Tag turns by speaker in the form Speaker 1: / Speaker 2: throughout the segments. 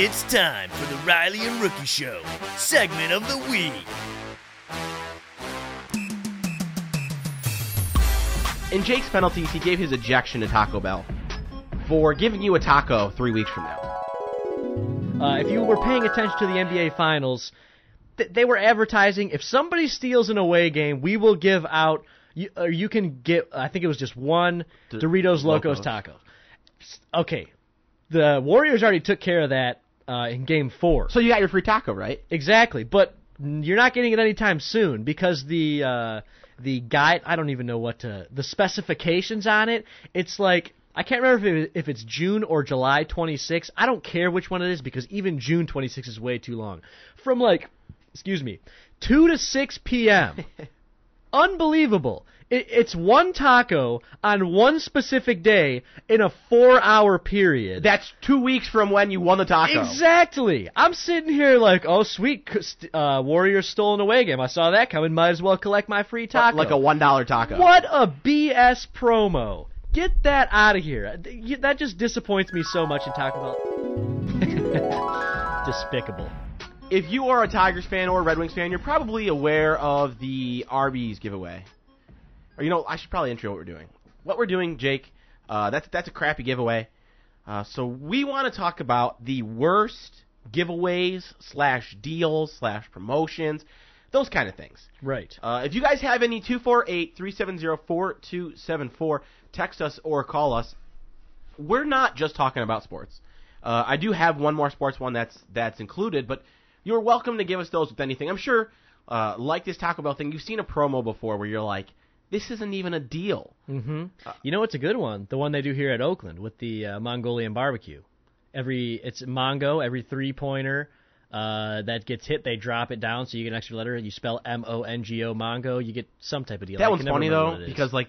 Speaker 1: It's time for the Riley and Rookie Show, segment of the week.
Speaker 2: In Jake's penalties, he gave his ejection to Taco Bell for giving you a taco three weeks from now.
Speaker 3: Uh, if you were paying attention to the NBA Finals, th- they were advertising if somebody steals an away game, we will give out. You, or you can get. I think it was just one Doritos Locos
Speaker 2: Locos.
Speaker 3: taco. Okay, the Warriors already took care of that uh, in Game Four.
Speaker 2: So you got your free taco, right?
Speaker 3: Exactly, but you're not getting it anytime soon because the uh, the guide I don't even know what to the specifications on it. It's like I can't remember if, it, if it's June or July 26. I don't care which one it is because even June 26 is way too long. From like, excuse me, 2 to 6 p.m. Unbelievable. It, it's one taco on one specific day in a four-hour period.
Speaker 2: That's two weeks from when you won the taco.
Speaker 3: Exactly. I'm sitting here like, oh sweet, uh, Warriors stolen away game. I saw that coming. Might as well collect my free taco.
Speaker 2: Like a one dollar taco.
Speaker 3: What a BS promo. Get that out of here. That just disappoints me so much in Taco Bell. Despicable.
Speaker 2: If you are a Tigers fan or a Red Wings fan, you're probably aware of the Arby's giveaway. Or you know, I should probably intro what we're doing. What we're doing, Jake, uh, that's that's a crappy giveaway. Uh, so we want to talk about the worst giveaways slash deals slash promotions, those kind of things.
Speaker 3: Right.
Speaker 2: Uh, if you guys have any 248-370-4274, text us or call us. We're not just talking about sports. Uh, I do have one more sports one that's that's included, but you're welcome to give us those with anything. I'm sure, uh, like this Taco Bell thing, you've seen a promo before where you're like, this isn't even a deal.
Speaker 3: Mm-hmm. You know what's a good one? The one they do here at Oakland with the uh, Mongolian barbecue. Every it's Mongo. Every three pointer uh, that gets hit, they drop it down so you get an extra letter. You spell M O N G O Mongo. You get some type of deal.
Speaker 2: That
Speaker 3: can
Speaker 2: one's funny though
Speaker 3: what it is.
Speaker 2: because like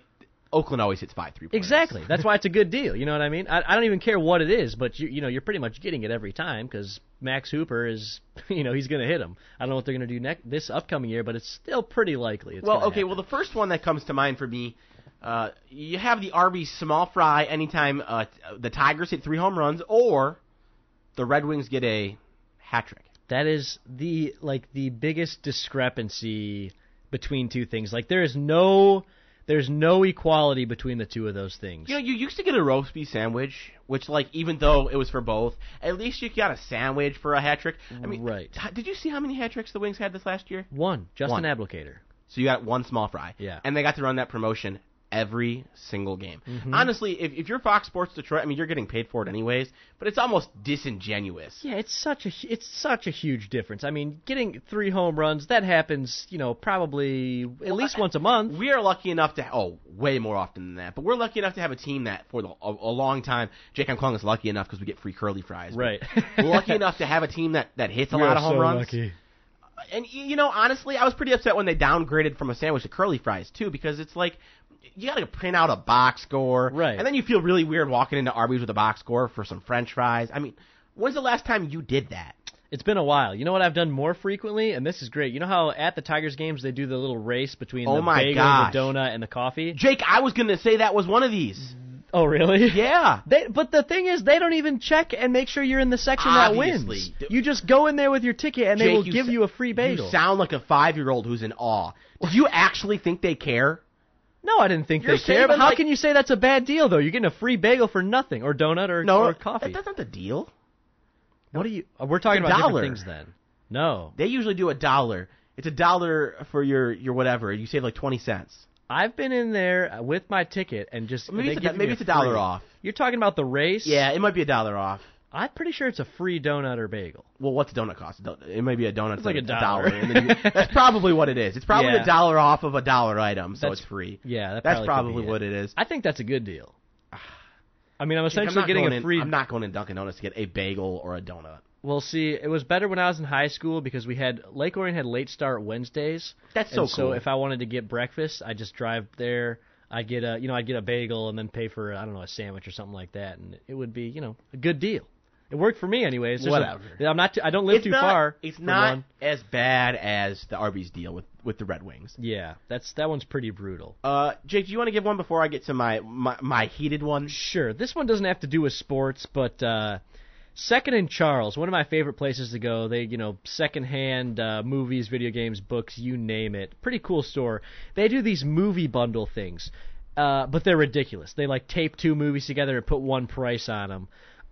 Speaker 2: Oakland always hits five three. pointers.
Speaker 3: Exactly. That's why it's a good deal. You know what I mean? I, I don't even care what it is, but you you know you're pretty much getting it every time because Max Hooper is you know he's going to hit him. I don't know what they're going to do next this upcoming year, but it's still pretty likely. It's
Speaker 2: well, okay.
Speaker 3: happen.
Speaker 2: Well, the first one that comes to mind for me, uh, you have the Arby's small fry anytime uh, the Tigers hit three home runs or the Red Wings get a hat trick.
Speaker 3: that is the like the biggest discrepancy between two things. Like there is no there's no equality between the two of those things.
Speaker 2: You know, you used to get a roast beef sandwich, which, like, even though it was for both, at least you got a sandwich for a hat trick. I mean,
Speaker 3: Right.
Speaker 2: Did you see how many hat tricks the Wings had this last year?
Speaker 3: One, Justin
Speaker 2: One.
Speaker 3: Abdelkader.
Speaker 2: So you got one small fry.
Speaker 3: Yeah.
Speaker 2: And they got to run that promotion every single game.
Speaker 3: Mm-hmm.
Speaker 2: Honestly, if, if you're Fox Sports Detroit, I mean, you're getting paid for it anyways, but it's almost disingenuous.
Speaker 3: Yeah, it's such a it's such a huge difference. I mean, getting three home runs that happens, you know, probably at least once a month.
Speaker 2: We are lucky enough to oh way more often than that, but we're lucky enough to have a team that for the, a, a long time. Jake, I'm calling us lucky enough because we get free curly fries.
Speaker 3: Right.
Speaker 2: we're lucky enough to have a team that that hits a lot of home runs. Lucky And you know, honestly, I was pretty upset when they downgraded from a sandwich to curly fries too, because it's like you got to print out a box score,
Speaker 3: Right.
Speaker 2: And then you feel really weird walking into Arby's with a box score for some French fries. I mean, when's the last time you did that?
Speaker 3: It's been a while. You know what I've done more frequently, and this is great. You know how at the Tigers games they do the little race between
Speaker 2: Oh
Speaker 3: the bagel,
Speaker 2: gosh.
Speaker 3: the donut, and the coffee.
Speaker 2: Jake, I was gonna say that was one of these.
Speaker 3: Oh, really?
Speaker 2: Yeah.
Speaker 3: They, but the thing is, they don't even check and make sure you're in the section that
Speaker 2: Obviously.
Speaker 3: wins. You just go in there with your ticket, and they will
Speaker 2: you
Speaker 3: give
Speaker 2: sa-
Speaker 3: you a free bagel.
Speaker 2: You sound like a five-year-old who's in awe. Do you actually think they care?
Speaker 3: No, I didn't think
Speaker 2: You're
Speaker 3: they care. But how
Speaker 2: like-
Speaker 3: can you say that's a bad deal, though? You're getting a free bagel for nothing, or donut, or,
Speaker 2: No,
Speaker 3: or coffee.
Speaker 2: That, that's not the deal.
Speaker 3: what are you? uh, We're talking about
Speaker 2: dollar.
Speaker 3: different things then. No,
Speaker 2: They usually do a dollar. It's a dollar for your your whatever. You save like twenty cents.
Speaker 3: I've been in there with my ticket and just
Speaker 2: Maybe
Speaker 3: they
Speaker 2: it's a,
Speaker 3: give
Speaker 2: maybe
Speaker 3: me
Speaker 2: it's a dollar
Speaker 3: free.
Speaker 2: off.
Speaker 3: You're talking about the race?
Speaker 2: Yeah, it might be a dollar off.
Speaker 3: I'm pretty sure it's a free donut or bagel.
Speaker 2: Well, what's a donut cost? It may be a donut.
Speaker 3: It's like a
Speaker 2: a
Speaker 3: dollar.
Speaker 2: and then you- that's probably what it is. It's probably
Speaker 3: Yeah.
Speaker 2: a dollar off of a dollar item, so
Speaker 3: That's-
Speaker 2: it's free.
Speaker 3: Yeah, that
Speaker 2: That's
Speaker 3: probably,
Speaker 2: what
Speaker 3: it.
Speaker 2: it is.
Speaker 3: I think that's a good deal. I mean, I'm
Speaker 2: I'm
Speaker 3: essentially getting
Speaker 2: going
Speaker 3: a
Speaker 2: in-
Speaker 3: free.
Speaker 2: I'm not going in Dunkin' Donuts to get a bagel or a donut.
Speaker 3: Well, see, it was better when I was in high school because we had Lake Orion had late start Wednesdays.
Speaker 2: That's so
Speaker 3: and So
Speaker 2: cool.
Speaker 3: if I wanted to get breakfast, I just drive there. I get a, you know, I get a bagel and then pay for I don't know a sandwich or something like that, and it would be, you know, a good deal. It worked for me, anyways. There's a-
Speaker 2: Whatever.
Speaker 3: I'm not. Too, I don't live
Speaker 2: it's
Speaker 3: too
Speaker 2: not,
Speaker 3: far.
Speaker 2: It's not
Speaker 3: one.
Speaker 2: as bad as the Arby's deal with with the Red Wings.
Speaker 3: Yeah, that's that one's pretty brutal.
Speaker 2: Uh, Jake, do you want to give one before I get to my my, my heated one?
Speaker 3: Sure. This one doesn't have to do with sports, but uh, Second and Charles, one of my favorite places to go. They, you know, secondhand uh, movies, video games, books, you name it. Pretty cool store. They do these movie bundle things, uh, but they're ridiculous. They like tape two movies together and put one price on them.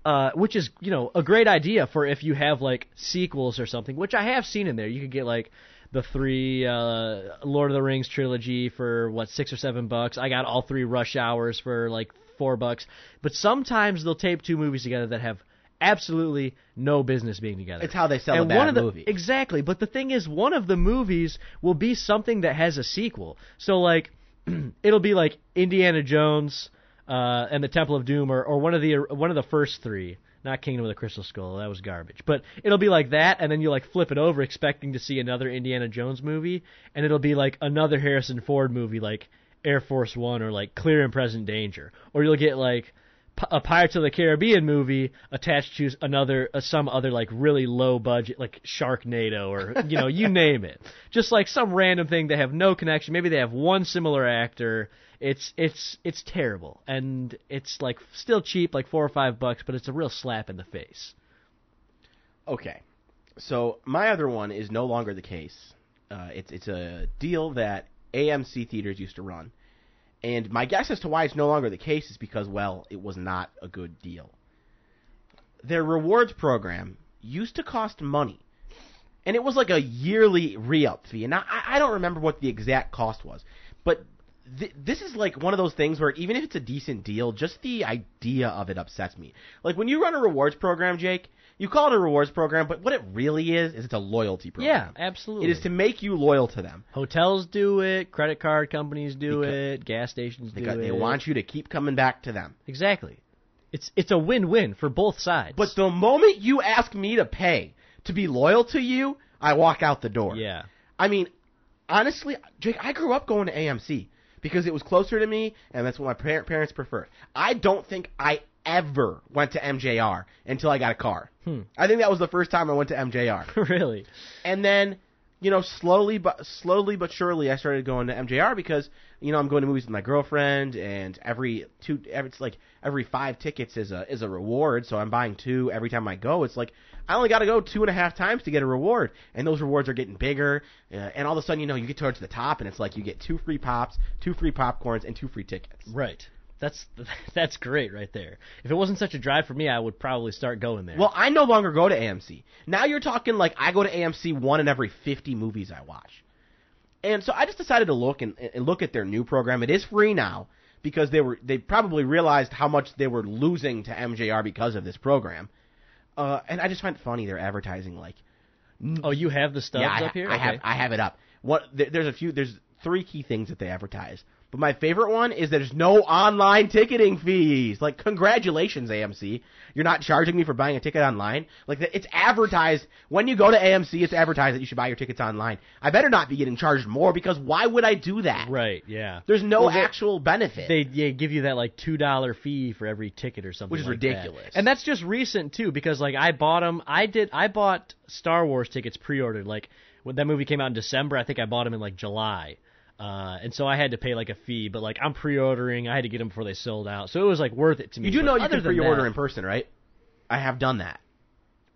Speaker 3: Uh, which is, you know, a great idea for if you have like sequels or something, which I have seen in there. You could get like the three uh, Lord of the Rings trilogy for what six or seven bucks. I got all three Rush Hours for like four bucks. But sometimes they'll tape two movies together that have absolutely no business being together.
Speaker 2: It's how they sell
Speaker 3: and
Speaker 2: a bad
Speaker 3: one of the,
Speaker 2: movie.
Speaker 3: Exactly. But the thing is, one of the movies will be something that has a sequel. So like, it'll be like Indiana Jones uh, and the Temple of Doom, or, or one of the one of the first three. Not Kingdom of the Crystal Skull, that was garbage. But it'll be like that, and then you like flip it over, expecting to see another Indiana Jones movie, and it'll be like another Harrison Ford movie, like Air Force One or like Clear and Present Danger, or you'll get like a Pirates of the Caribbean movie attached to another uh, some other like really low budget like Sharknado or you know you name it. Just like some random thing. They have no connection. Maybe they have one similar actor. It's it's it's terrible. And it's like still cheap like 4 or 5 bucks but it's a real slap in the face.
Speaker 2: Okay, so my other one is no longer the case. Uh, it's it's a deal that AMC theaters used to run, and my guess as to why it's no longer the case is because well, it was not a good deal. Their rewards program used to cost money, and it was like a yearly re-up fee. And I, I don't remember what the exact cost was, but th- this is like one of those things where even if it's a decent deal, just the idea of it upsets me. Like when you run a rewards program, Jake, you call it a rewards program, but what it really is is it's a loyalty program.
Speaker 3: yeah absolutely
Speaker 2: It is to make you loyal to them.
Speaker 3: hotels do it credit card companies do
Speaker 2: Because-
Speaker 3: it gas stations do it
Speaker 2: they want you to keep coming back to them.
Speaker 3: exactly it's it's a win-win for both sides
Speaker 2: But the moment you ask me to pay to be loyal to you, I walk out the door.
Speaker 3: yeah
Speaker 2: I mean, honestly, Jake, I grew up going to AMC because it was closer to me, and that's what my par- parents preferred. I don't think I ever went to MJR until I got a car.
Speaker 3: Hmm.
Speaker 2: I think that was the first time I went to MJR,
Speaker 3: really
Speaker 2: and then you know, slowly but slowly but surely, I started going to MJR because you know I'm going to movies with my girlfriend, and every two, every, it's like every five tickets is a is a reward. So I'm buying two every time I go. It's like I only got to go two and a half times to get a reward, and those rewards are getting bigger. Uh, and all of a sudden, you know, you get towards the top, and it's like you get two free pops, two free popcorns, and two free tickets.
Speaker 3: Right. That's that's great right there. If it wasn't such a drive for me, I would probably start going there.
Speaker 2: Well, I no longer go to AMC. Now you're talking like I go to AMC one in every 50 movies I watch. And so I just decided to look and, and look at their new program. It is free now because they were they probably realized how much they were losing to MJR because of this program. Uh, and I just find it funny they're advertising like
Speaker 3: oh, you have the stubs
Speaker 2: yeah, I,
Speaker 3: up here.
Speaker 2: I
Speaker 3: okay.
Speaker 2: have I have it up. What there, there's a few there's three key things that they advertise. But my favorite one is there's no online ticketing fees. Like congratulations AMC, you're not charging me for buying a ticket online. Like it's advertised when you go to AMC, it's advertised that you should buy your tickets online. I better not be getting charged more because why would I do that?
Speaker 3: Right. Yeah.
Speaker 2: There's no
Speaker 3: Well, they-
Speaker 2: actual benefit.
Speaker 3: They yeah, give you that like two dollar fee for every ticket or something,
Speaker 2: Which is
Speaker 3: like that.
Speaker 2: ridiculous.
Speaker 3: And that's just recent too, because like I bought them. I did. I bought Star Wars tickets pre-ordered. Like when that movie came out in December, I think I bought them in like July. Uh, and so I had to pay like a fee, but like I'm pre-ordering, I had to get them before they sold out, so it was like worth it to me.
Speaker 2: you do
Speaker 3: But
Speaker 2: know you can pre-order
Speaker 3: that-
Speaker 2: in person, right? I have done that.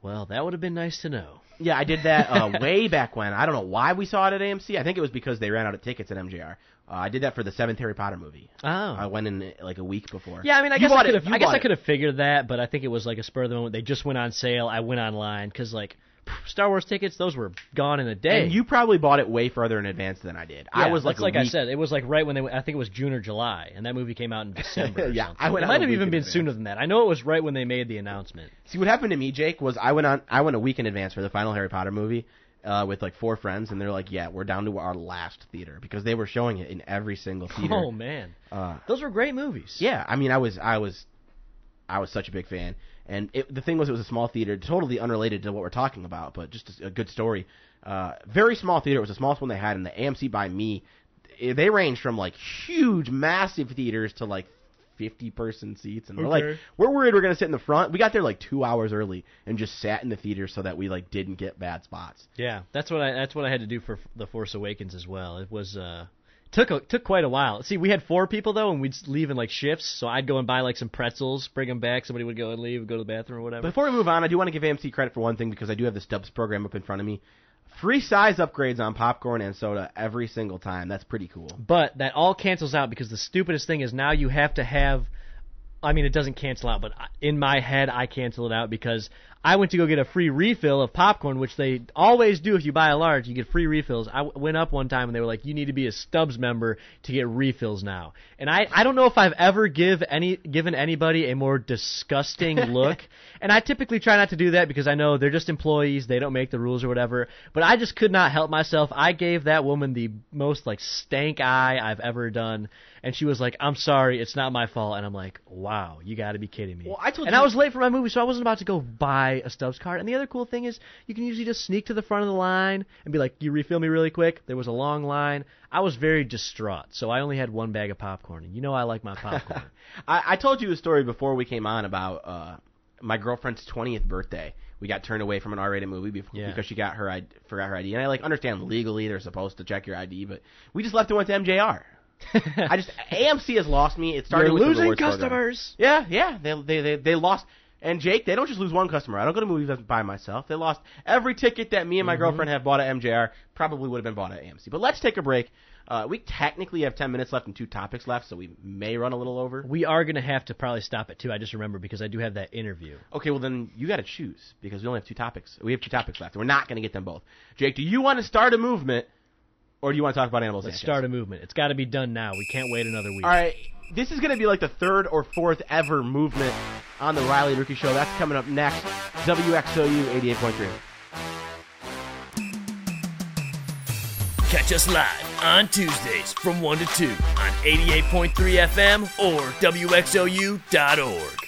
Speaker 3: Well, that would have been nice to know.
Speaker 2: Yeah, I did that uh, way back when. I don't know why we saw it at AMC. I think it was because they ran out of tickets at MJR. Uh, I did that for the seventh Harry Potter movie.
Speaker 3: Oh.
Speaker 2: I went in like a week before.
Speaker 3: Yeah, I mean, I
Speaker 2: You
Speaker 3: guess I could have. I guess I could have figured that, but I think it was like a spur of the moment. They just went on sale. I went online because like Star Wars tickets, those were gone in a day.
Speaker 2: And you probably bought it way further in advance than I did. I
Speaker 3: Yeah,
Speaker 2: was like,
Speaker 3: like I said, it was like right when they. I think it was June or July, and that movie came out in December. or
Speaker 2: Yeah,
Speaker 3: something.
Speaker 2: I went
Speaker 3: It might have even been sooner than that. I know it was right when they made the announcement.
Speaker 2: See what happened to me, Jake, was I went on. I went a week in advance for the final Harry Potter movie uh, with like four friends, and they're like, "Yeah, we're down to our last theater because they were showing it in every single theater."
Speaker 3: Oh man,
Speaker 2: Uh,
Speaker 3: those were great movies.
Speaker 2: Yeah, I mean, I was, I was, I was such a big fan, and it, the thing was, it was a small theater, totally unrelated to what we're talking about, but just a, a good story. Uh, very small theater. It was the smallest one they had, and the AMC by me, eh, they range from like huge, massive theaters to like. 50 person seats and we're like we're worried we're going to sit in the front. We got there like 2 hours early and just sat in the theater so that we like didn't get bad spots.
Speaker 3: Yeah, that's what I that's what I had to do for The Force Awakens as well. It was uh Took a, took quite a while. See, we had four people though, and we'd leave in like shifts. So I'd go and buy like some pretzels, bring them back. Somebody would go and leave, go to the bathroom or whatever.
Speaker 2: Before we move on, I do want to give AMC credit for one thing because I do have the Stubs program up in front of me. Free size upgrades on popcorn and soda every single time. That's pretty cool.
Speaker 3: But that all cancels out because the stupidest thing is now you have to have. I mean, it doesn't cancel out, but in my head, I cancel it out because I went to go get a free refill of popcorn, which they always do if you buy a large. You get free refills. I w- went up one time and they were like, "You need to be a Stubs member to get refills now." And I, I don't know if I've ever give any given anybody a more disgusting look. and I typically try not to do that because I know they're just employees; they don't make the rules or whatever. But I just could not help myself. I gave that woman the most like stank eye I've ever done, and she was like, "I'm sorry, it's not my fault." And I'm like, "Wow, you got to be kidding me!"
Speaker 2: Well, I told
Speaker 3: and I was late for my movie, so I wasn't about to go buy a Stubs card. And the other cool thing is, you can usually just sneak to the front of the line and be like, "You refill me really quick." There was a long line. I was very distraught, so I only had one bag of popcorn. And you know I like my popcorn.
Speaker 2: I, I told you a story before we came on about uh, my girlfriend's 20th birthday. We got turned away from an R-rated movie before,
Speaker 3: Yeah.
Speaker 2: because she got her I forgot her ID. And I like understand legally they're supposed to check your ID, but we just left and went to MJR. I just AMC has lost me. It started
Speaker 3: You're losing
Speaker 2: rewards program.
Speaker 3: customers.
Speaker 2: Yeah, yeah. They, they they they lost. And Jake, they don't just lose one customer. I don't go to movies by myself. They lost every ticket that me and my girlfriend have bought at MJR. Probably would have been bought at AMC. But let's take a break. Uh, we technically have 10 minutes left and two topics left, so we may run a little over.
Speaker 3: We are gonna have to probably stop it too. I just remember because I do have that interview.
Speaker 2: Okay, well then you got to choose because we only have two topics. We have two topics left. and We're not going to get them both. Jake, do you want to start a movement, or do you want to talk about animals?
Speaker 3: Let's
Speaker 2: Sanchez?
Speaker 3: start a movement. It's got to be done now. We can't wait another week.
Speaker 2: All right, this is going to be like the third or fourth ever movement on the Riley Rookie Show. That's coming up next. WXOU 88.3.
Speaker 1: Catch us live on Tuesdays from 1 to 2 on 88.3 FM or WXOU.org.